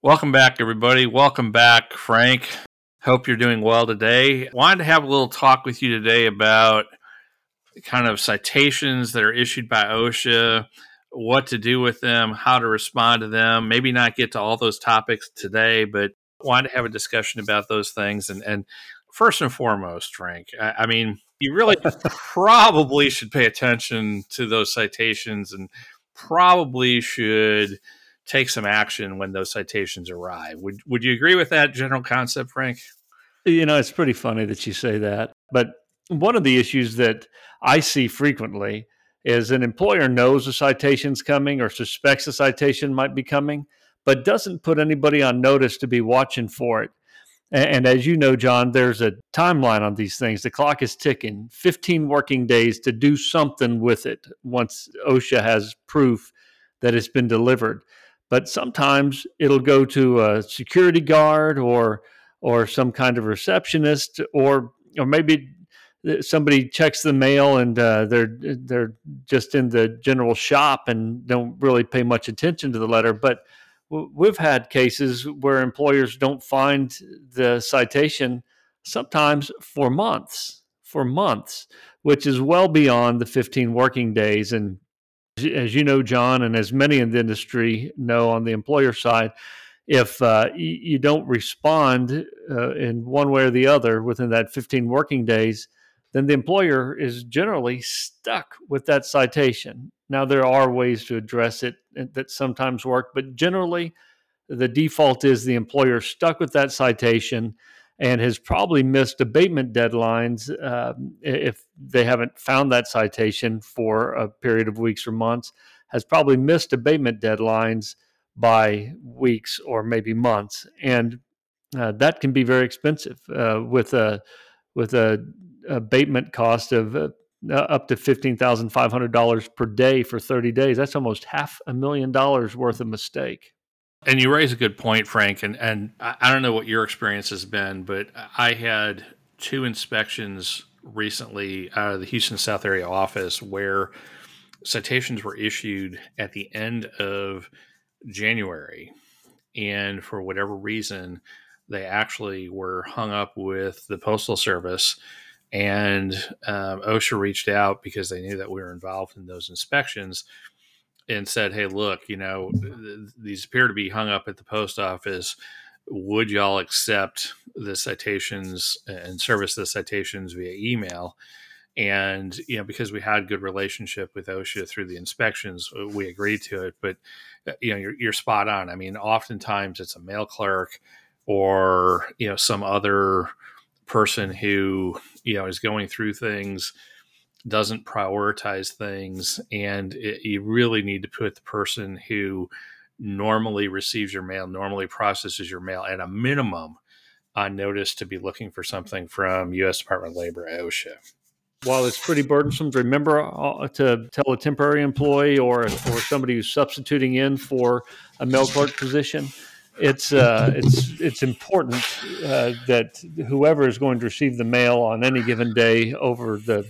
Welcome back, everybody. Welcome back, Frank. Hope you're doing well today. Wanted to have a little talk with you today about kind of citations that are issued by OSHA, what to do with them, how to respond to them. Maybe not get to all those topics today, but wanted to have a discussion about those things. And, and first and foremost, Frank, I, I mean, you really probably should pay attention to those citations and probably should take some action when those citations arrive. Would would you agree with that general concept, Frank? You know, it's pretty funny that you say that. But one of the issues that I see frequently is an employer knows a citation's coming or suspects a citation might be coming, but doesn't put anybody on notice to be watching for it. And, as you know, John, there's a timeline on these things. The clock is ticking 15 working days to do something with it once OSHA has proof that it's been delivered but sometimes it'll go to a security guard or or some kind of receptionist or or maybe somebody checks the mail and uh, they're they're just in the general shop and don't really pay much attention to the letter. But we've had cases where employers don't find the citation sometimes for months for months which is well beyond the 15 working days and as you know, John, and as many in the industry know on the employer side, if uh, you don't respond uh, in one way or the other within that 15 working days, then the employer is generally stuck with that citation. Now, there are ways to address it uh, that sometimes work, but generally, the default is the employer stuck with that citation and has probably missed abatement deadlines um, if they haven't found that citation for a period of weeks or months, has probably missed abatement deadlines by weeks or maybe months, and uh, that can be very expensive uh, with a with a abatement cost of uh, up to fifteen thousand five hundred dollars per day for thirty days. That's almost half a million dollars worth of mistake. And you raise a good point, Frank. And and I don't know what your experience has been, but I had two inspections recently out of the Houston South area office where citations were issued at the end of January, and for whatever reason, they actually were hung up with the postal service. And um, OSHA reached out because they knew that we were involved in those inspections and said, "Hey, look, you know, these appear to be hung up at the post office. Would y'all accept the citations and service the citations via email?" And you know, because we had good relationship with OSHA through the inspections, uh, we agreed to it. But uh, you know, you're, you're spot on. I mean, oftentimes it's a mail clerk or you know some other person who you know is going through things doesn't prioritize things and it, you really need to put the person who normally receives your mail normally processes your mail at a minimum on notice to be looking for something from u.s department of labor osha. While it's pretty burdensome remember uh, to tell a temporary employee or or somebody who's substituting in for a mail clerk position, it's uh, it's it's important uh, that whoever is going to receive the mail on any given day over the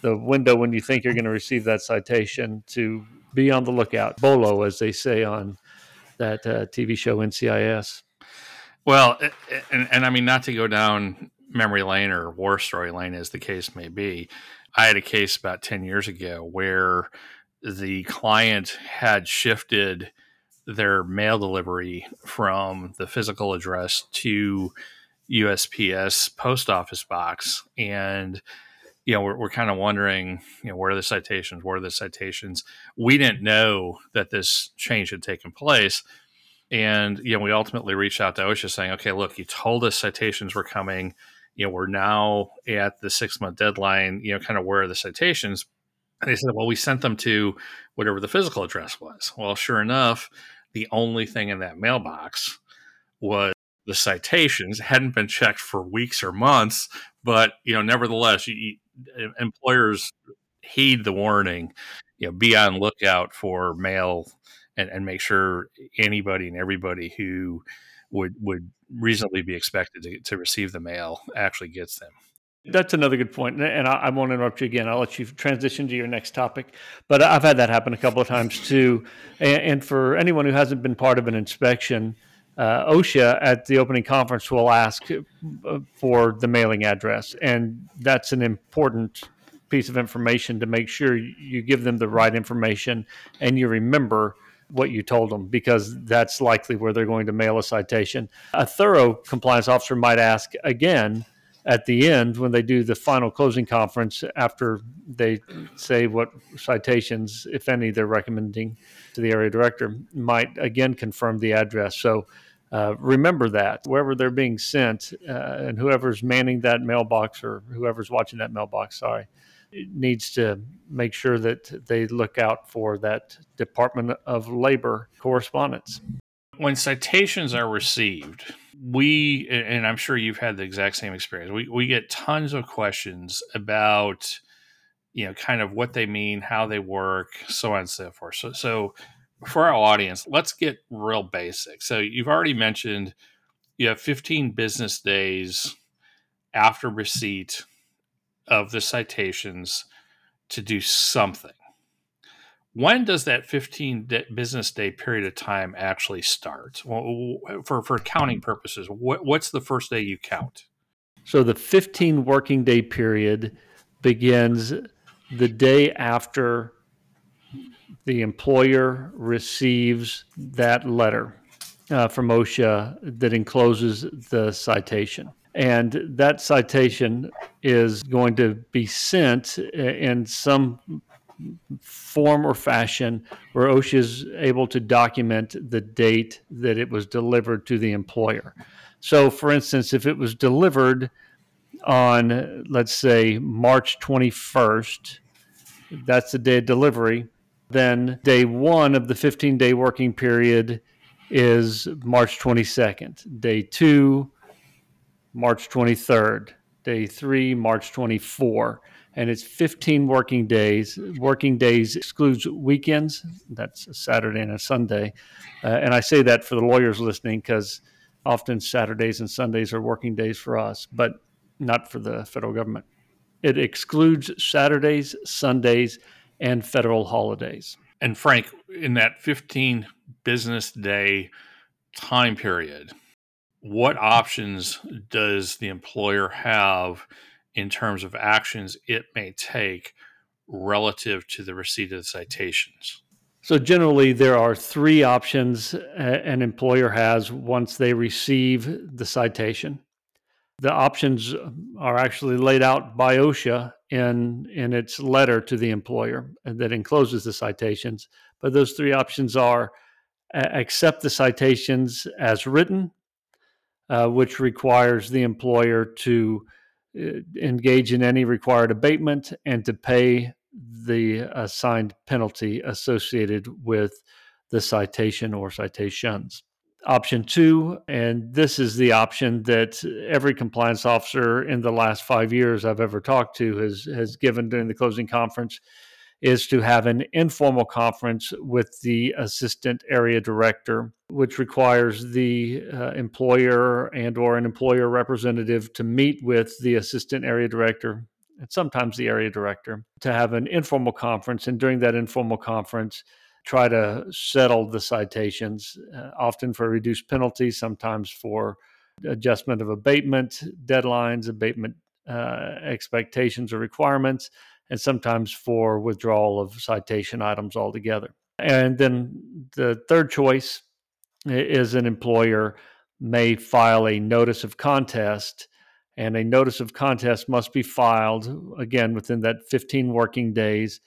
the window when you think you're going to receive that citation to be on the lookout. Bolo, as they say on that uh, TV show NCIS. Well, and, and I mean, not to go down memory lane or war story lane, as the case may be. I had a case about 10 years ago where the client had shifted their mail delivery from the physical address to USPS post office box. And you know, we're, we're kind of wondering, you know, where are the citations? Where are the citations? We didn't know that this change had taken place. And, you know, we ultimately reached out to OSHA saying, okay, look, you told us citations were coming. You know, we're now at the six month deadline, you know, kind of where are the citations? And they said, well, we sent them to whatever the physical address was. Well, sure enough, the only thing in that mailbox was the citations hadn't been checked for weeks or months, but you know, nevertheless, you, you, employers heed the warning. You know, be on lookout for mail and, and make sure anybody and everybody who would would reasonably be expected to, to receive the mail actually gets them. That's another good point, and I, I, won't interrupt you again. I'll let you transition to your next topic. But I've had that happen a couple of times too. And, and for anyone who hasn't been part of an inspection, uh, OSHA at the opening conference will ask uh, for the mailing address, and that's an important piece of information to make sure you give them the right information and you remember what you told them because that's likely where they're going to mail a citation. A thorough compliance officer might ask again at the end when they do the final closing conference after they say what citations, if any, they're recommending to the area director, might again confirm the address. So uh, remember that wherever they're being sent uh, and whoever's manning that mailbox or whoever's watching that mailbox, sorry, needs to make sure that they look out for that Department of Labor correspondence. When citations are received, we, and I'm sure you've had the exact same experience, we, we get tons of questions about, you know, kind of what they mean, how they work, so on and so forth. So, so for our audience, let's get real basic. So you've already mentioned you have 15 business days after receipt of the citations to do something. When does that 15 day, business day period of time actually start? Well, for, for accounting purposes, what, what's the first day you count? So the 15 working day period begins the day after the employer receives that letter uh, from OSHA that encloses the citation. And that citation is going to be sent in some form or fashion where OSHA is able to document the date that it was delivered to the employer. So, for instance, if it was delivered on, let's say, March 21st, that's the day of delivery, then day one of the 15 day working period is March 22nd. Day two, March 23rd. Day three, March 24. And it's 15 working days. Working days excludes weekends. That's a Saturday and a Sunday. Uh, and I say that for the lawyers listening because often Saturdays and Sundays are working days for us, but not for the federal government. It excludes Saturdays, Sundays, and federal holidays. And Frank, in that 15 business day time period, what options does the employer have in terms of actions it may take relative to the receipt of the citations? So, generally, there are three options uh, an employer has once they receive the citation. The options are actually laid out by OSHA in, in its letter to the employer that encloses the citations. But those three options are accept the citations as written, uh, which requires the employer to uh, engage in any required abatement and to pay the assigned penalty associated with the citation or citations. Option two, and this is the option that every compliance officer in the last five years I've ever talked to has, has given during the closing conference, is to have an informal conference with the assistant area director which requires the uh, employer and or an employer representative to meet with the assistant area director and sometimes the area director to have an informal conference and during that informal conference try to settle the citations uh, often for reduced penalties sometimes for adjustment of abatement deadlines abatement uh, expectations or requirements and sometimes for withdrawal of citation items altogether. And then the third choice is an employer may file a notice of contest, and a notice of contest must be filed again within that 15 working days.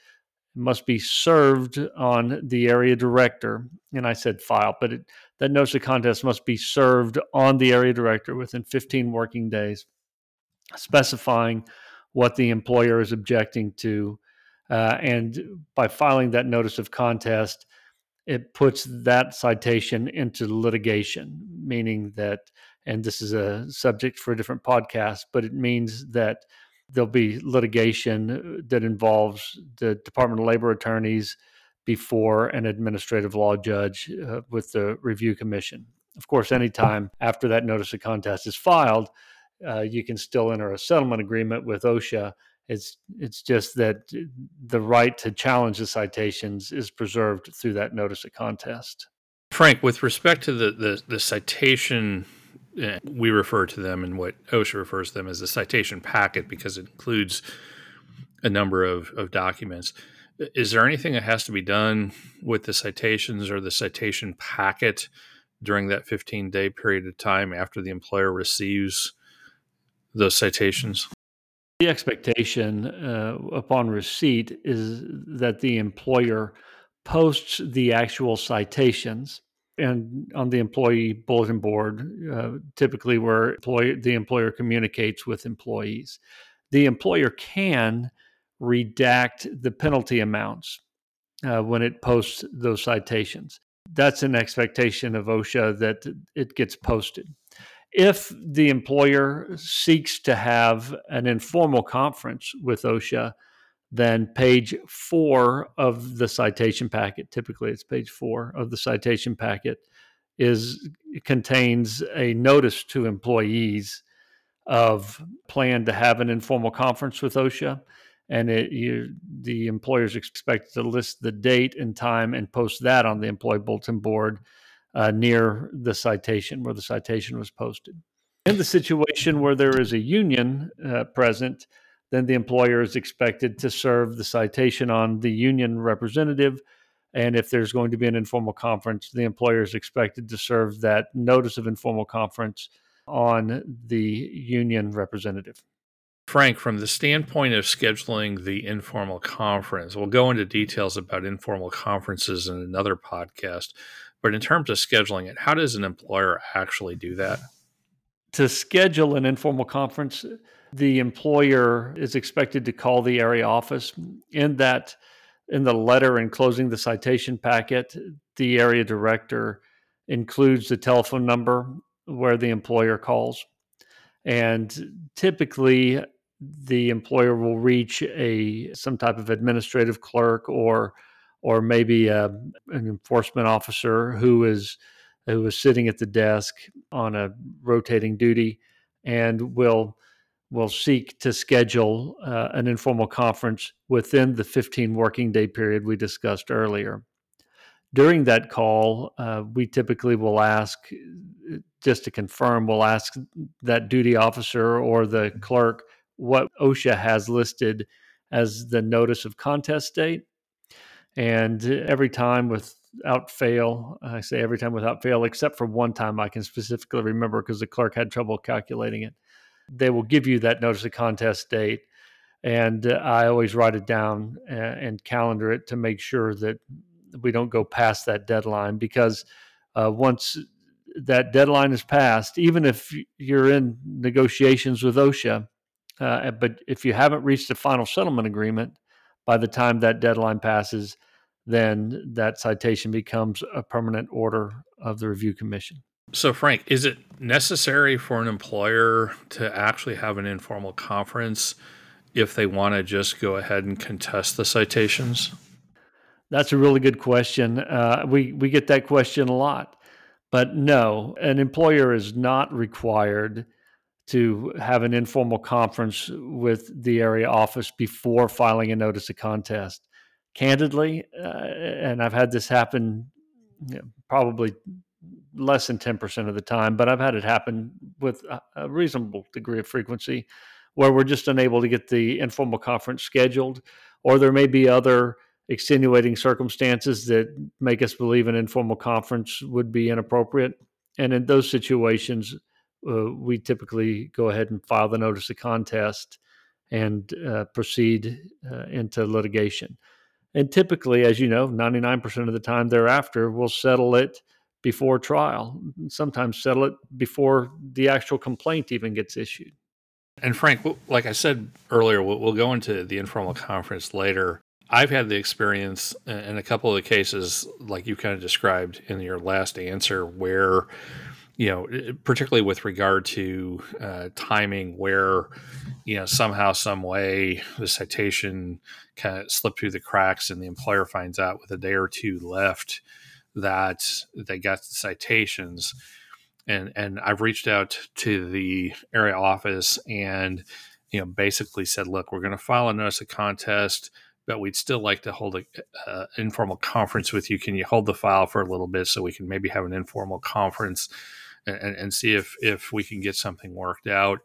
Must be served on the area director, and I said file, but it, that notice of contest must be served on the area director within 15 working days, specifying what the employer is objecting to. Uh, and by filing that notice of contest, it puts that citation into litigation, meaning that and this is a subject for a different podcast, but it means that there'll be litigation that involves the Department of Labor attorneys before an administrative law judge uh, with the review commission. Of course, anytime after that notice of contest is filed, uh, you can still enter a settlement agreement with OSHA. It's it's just that the right to challenge the citations is preserved through that notice of contest. Frank, with respect to the the, the citation we refer to them and what OSHA refers to them as a citation packet because it includes a number of, of documents. Is there anything that has to be done with the citations or the citation packet during that 15 day period of time after the employer receives those citations? The expectation uh, upon receipt is that the employer posts the actual citations and on the employee bulletin board, uh, typically where the employer communicates with employees. The employer can redact the penalty amounts uh, when it posts those citations. That's an expectation of OSHA that it gets posted. If the employer seeks to have an informal conference with OSHA, then page four of the citation packet, typically it's page four of the citation packet, is contains a notice to employees of plan to have an informal conference with OSHA. And it, you, the employer is expected to list the date and time and post that on the employee bulletin board uh, near the citation where the citation was posted. In the situation where there is a union uh, present, then the employer is expected to serve the citation on the union representative. And if there's going to be an informal conference, the employer is expected to serve that notice of informal conference on the union representative. Frank, from the standpoint of scheduling the informal conference, we'll go into details about informal conferences in another podcast. But in terms of scheduling it, how does an employer actually do that? To schedule an informal conference, the employer is expected to call the area office. In that in the letter enclosing the citation packet the area director includes the telephone number where the employer calls. And typically the employer will reach a some type of administrative clerk or or maybe a, an enforcement officer who is who is sitting at the desk on a rotating duty and will will seek to schedule uh, an informal conference within the 15 working day period we discussed earlier. During that call, uh, we typically will ask, just to confirm, we'll ask that duty officer or the clerk what OSHA has listed as the notice of contest date. And every time without fail, I say every time without fail, except for one time I can specifically remember because the clerk had trouble calculating it they will give you that notice of contest date. And uh, I always write it down and, calendar it to make sure that we don't go past that deadline because uh, once that deadline is passed, even if you're in negotiations with OSHA, uh, but if you haven't reached a final settlement agreement by the time that deadline passes, then that citation becomes a permanent order of the review commission. So, Frank, is it necessary for an employer to actually have an informal conference if they want to just go ahead and contest the citations? That's a really good question. Uh, we we get that question a lot, but no, an employer is not required to have an informal conference with the area office before filing a notice of contest. Candidly, uh, and I've had this happen you know, probably less than 10% of the time, but I've had it happen with a reasonable degree of frequency where we're just unable to get the informal conference scheduled, or there may be other extenuating circumstances that make us believe an informal conference would be inappropriate. And in those situations, uh, we typically go ahead and file the notice of contest and uh, proceed uh, into litigation. And typically, as you know, 99% of the time thereafter, we'll settle it before trial, sometimes settle it before the actual complaint even gets issued. And Frank, like I said earlier, we'll, go into the informal conference later. I've had the experience in a couple of the cases, like you kind of described in your last answer, where you know, particularly with regard to uh, timing, where you know somehow, some way, the citation kind of slipped through the cracks, and the employer finds out with a day or two left that they got the citations. And and I've reached out to the area office and you know basically said, look, we're going to file a notice of contest but we'd still like to hold an uh, informal conference with you. Can you hold the file for a little bit so we can maybe have an informal conference and, and see if if we can get something worked out?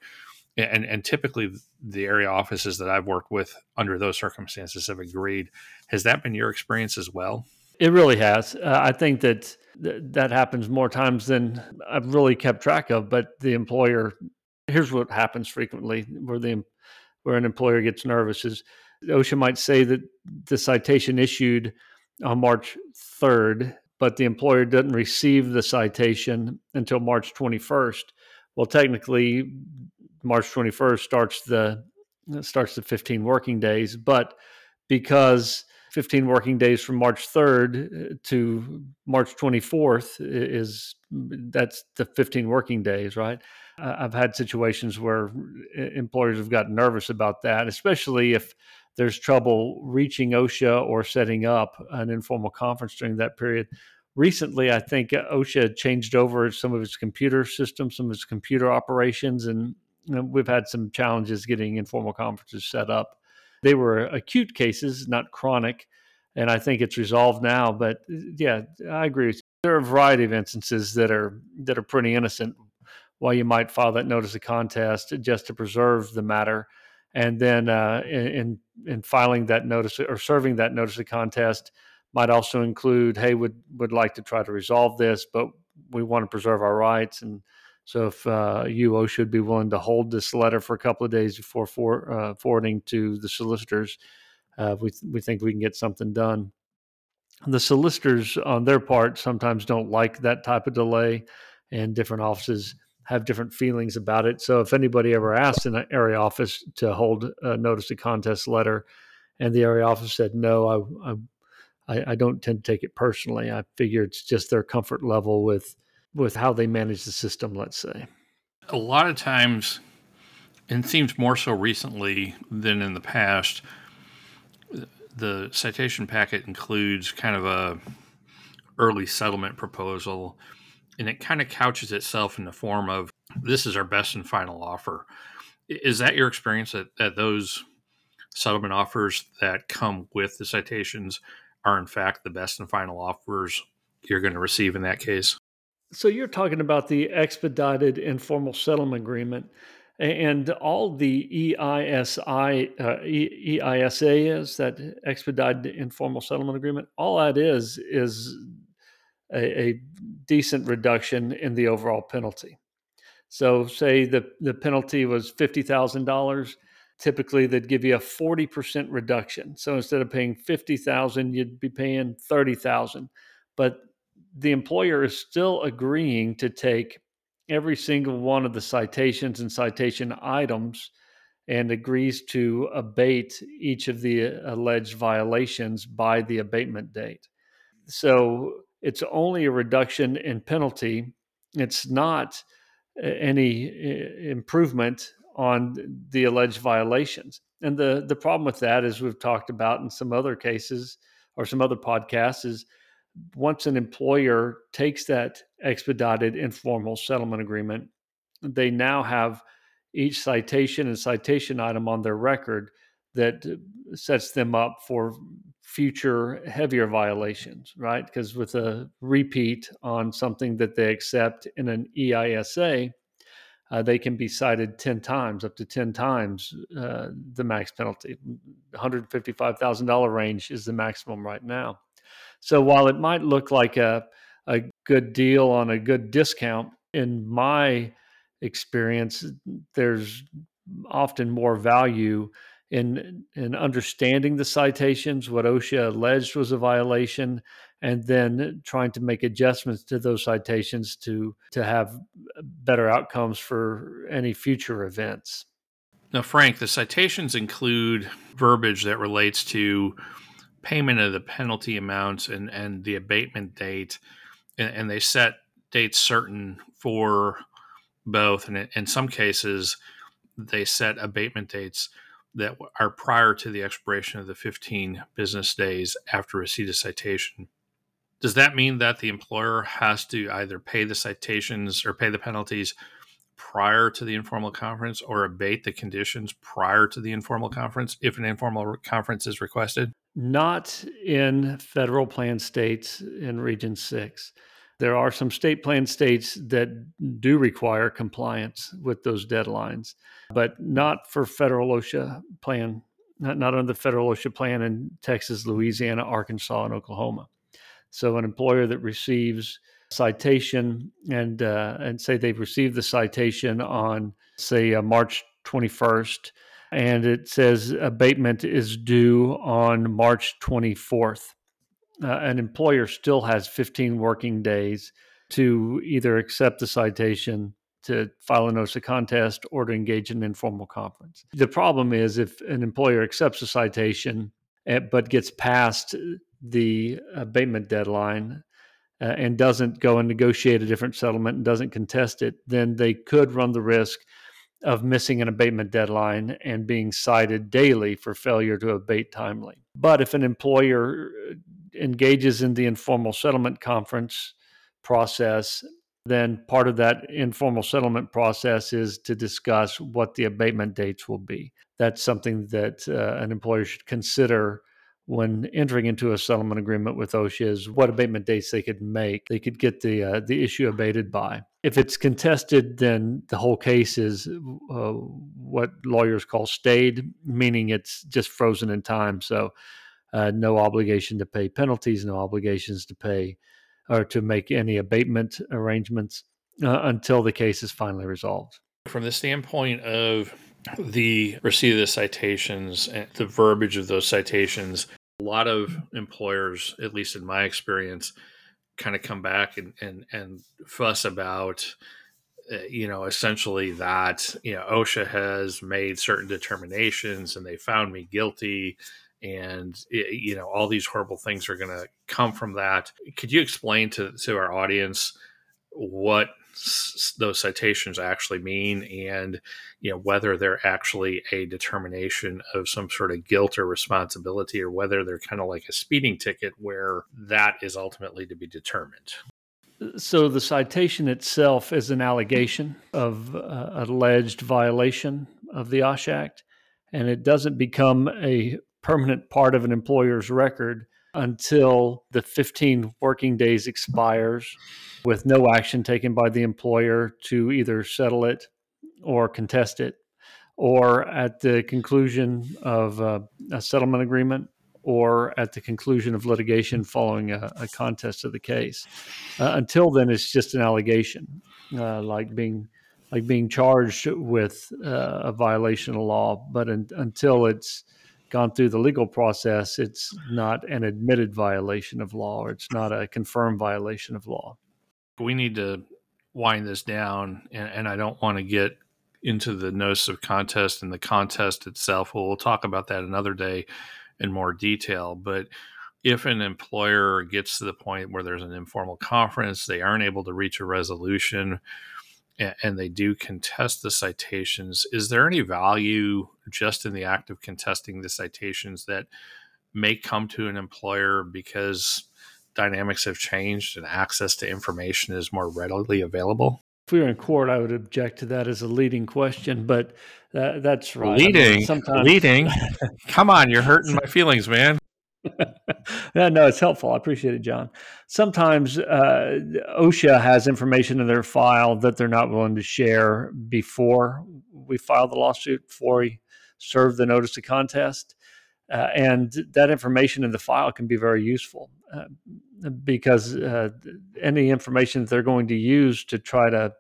And and typically the area offices that I've worked with under those circumstances have agreed. Has that been your experience as well? It really has. Uh, I think that th- that happens more times than I've really kept track of. But the employer, here's what happens frequently, where the where an employer gets nervous is OSHA might say that the citation issued on March 3rd, but the employer doesn't receive the citation until March 21st. Well, technically, March 21st starts the starts the 15 working days, but because 15 working days from March 3rd uh, to March 24th is that's the 15 working days, right? I've had situations where uh, employers have gotten nervous about that, especially if there's trouble reaching OSHA or setting up an informal conference during that period. Recently, I think OSHA changed over some of its computer systems, some of its computer operations, and we've had some challenges getting informal conferences set up. They were acute cases, not chronic, and I think it's resolved now. But yeah, I agree. There are a variety of instances that are that are pretty innocent. Why you might file that notice of contest just to preserve the matter and then uh, in in filing that notice or serving that notice of contest might also include, hey, would would like to try to resolve this, but we want to preserve our rights, and so if uh, UO should be willing to hold this letter for a couple of days before for, uh, forwarding to the solicitors, uh, we we think we can get something done. The solicitors, on their part, sometimes don't like that type of delay, and different offices have different feelings about it. So if anybody ever asked an area office to hold a notice of contest letter, and the area office said no, I, I I don't tend to take it personally. I figure it's just their comfort level with with how they manage the system. Let's say. A lot of times, and it seems more so recently than in the past, the citation packet includes kind of a early settlement proposal and it kind of couches itself in the form of this is our best and final offer. Is that your experience that, that those settlement offers that come with the citations are in fact the best and final offers you're going to receive in that case? So you're talking about the expedited informal settlement agreement and all the EISI, uh, EISA is that expedited informal settlement agreement. All that is is a, a decent reduction in the overall penalty. So, say the, the penalty was $50,000, typically they'd give you a 40% reduction. So, instead of paying 50000 you'd be paying 30000 But the employer is still agreeing to take every single one of the citations and citation items and agrees to abate each of the uh, alleged violations by the abatement date. So, it's only a reduction in penalty. It's not uh, any uh, improvement on the alleged violations. And the the problem with that, as we've talked about in some other cases or some other podcasts, is once an employer takes that expedited informal settlement agreement, they now have each citation and citation item on their record that sets them up for future heavier violations, right? Because with a repeat on something that they accept in an EISA, uh, they can be cited 10 times, up to 10 times uh, the max penalty. $155,000 range is the maximum right now. So while it might look like a, a good deal on a good discount, in my experience, there's often more value in in understanding the citations, what OSHA alleged was a violation, and then trying to make adjustments to those citations to to have better outcomes for any future events. Now, Frank, the citations include verbiage that relates to payment of the penalty amounts and, and the abatement date, and, and they set dates certain for both, and in some cases, they set abatement dates that are prior to the expiration of the 15 business days after receipt of citation. Does that mean that the employer has to either pay the citations or pay the penalties prior to the informal conference or abate the conditions prior to the informal conference if an informal conference is requested? Not in federal plan states in Region 6. There are some state plan states that do require compliance with those deadlines, but not for federal OSHA plan, not, not under the federal OSHA plan in Texas, Louisiana, Arkansas, and Oklahoma. So, an employer that receives citation and uh, and say they've received the citation on say uh, March 21st and it says abatement is due on March 24th. Uh, an employer still has 15 working days to either accept the citation, to file a notice of contest, or to engage in an informal conference. The problem is if an employer accepts a citation eh, but gets past the abatement deadline, uh, and doesn't go and negotiate a different settlement and doesn't contest it, then they could run the risk of missing an abatement deadline and being cited daily for failure to abate timely. But if an employer uh, engages in the informal settlement conference process, then part of that informal settlement process is to discuss what the abatement dates will be. That's something that uh, an employer should consider when entering into a settlement agreement with OSHA is what abatement dates they could make. They could get the uh, the issue abated by. If it's contested, then the whole case is uh, what lawyers call stayed, meaning it's just frozen in time. So, uh, no obligation to pay penalties, no obligations to pay or to make any abatement arrangements uh, until the case is finally resolved. From the standpoint of the receipt of the citations and the verbiage of those citations, lot of employers, at least in my experience, kind of come back and and, and fuss about uh, you know essentially that you know OSHA has made certain determinations and they found me guilty and you know all these horrible things are going to come from that. Could you explain to to our audience what those citations actually mean and you know whether they're actually a determination of some sort of guilt or responsibility or whether they're kind of like a speeding ticket where that is ultimately to be determined. So the citation itself is an allegation of uh, alleged violation of the OSH Act, and it doesn't become a permanent part of an employer's record until the 15 working days expires with no action taken by the employer to either settle it or contest it, or at the conclusion of a, a settlement agreement, or at the conclusion of litigation following a, a contest of the case. Uh, until then, it's just an allegation, uh, like being like being charged with uh, a violation of law. But in, until it's gone through the legal process, it's not an admitted violation of law, or it's not a confirmed violation of law we need to wind this down, and, and I don't want to get into the notice of contest and the contest itself. Well, we'll talk about that another day in more detail. But if an employer gets to the point where there's an informal conference, they aren't able to reach a resolution, and, they do contest the citations, is there any value just in the act of contesting the citations that may come to an employer because dynamics have changed and access to information is more readily available? If we were in court, I would object to that as a leading question, but uh, that's right. Leading, I mean, sometimes... leading. Come on, you're hurting my feelings, man. Yeah, no, it's helpful. I appreciate it, John. Sometimes uh, OSHA has information in their file that they're not willing to share before we file the lawsuit, before we serve the notice of contest. Uh, and that information in the file can be very useful uh, because uh, any information that they're going to use to try to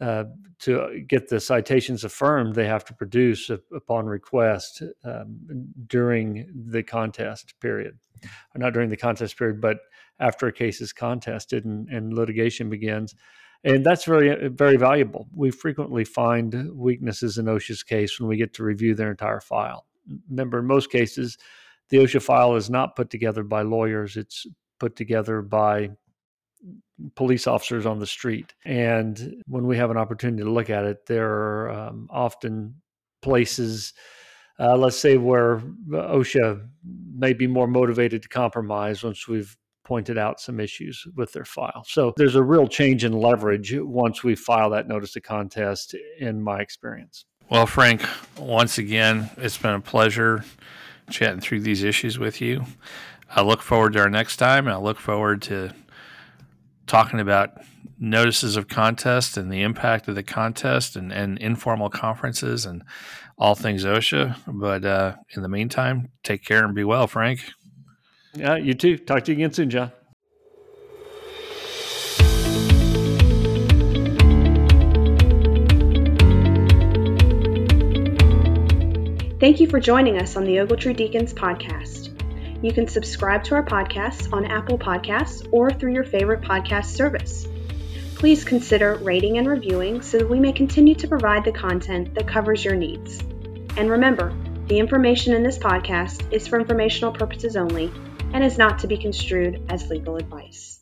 uh, to get the citations affirmed, they have to produce upon request um, during the contest period, or not during the contest period, but after a case is contested and, and litigation begins and that's very very valuable. We frequently find weaknesses in OSHA's case when we get to review their entire file remember, in most cases, the OSHA file is not put together by lawyers. It's put together by police officers on the street. And when we have an opportunity to look at it, there are um, often places, uh, let's say, where OSHA may be more motivated to compromise once we've pointed out some issues with their file. So there's a real change in leverage once we file that notice of contest, in my experience. Well, Frank, once again, it's been a pleasure chatting through these issues with you. I look forward to our next time, and I look forward to talking about notices of contest and the impact of the contest and, and informal conferences and all things OSHA. But uh, in the meantime, take care and be well, Frank. Yeah, you too. Talk to you again soon, John. Thank you for joining us on the Ogletree Deakins podcast. You can subscribe to our podcast on Apple Podcasts or through your favorite podcast service. Please consider rating and reviewing so that we may continue to provide the content that covers your needs. And remember, the information in this podcast is for informational purposes only and is not to be construed as legal advice.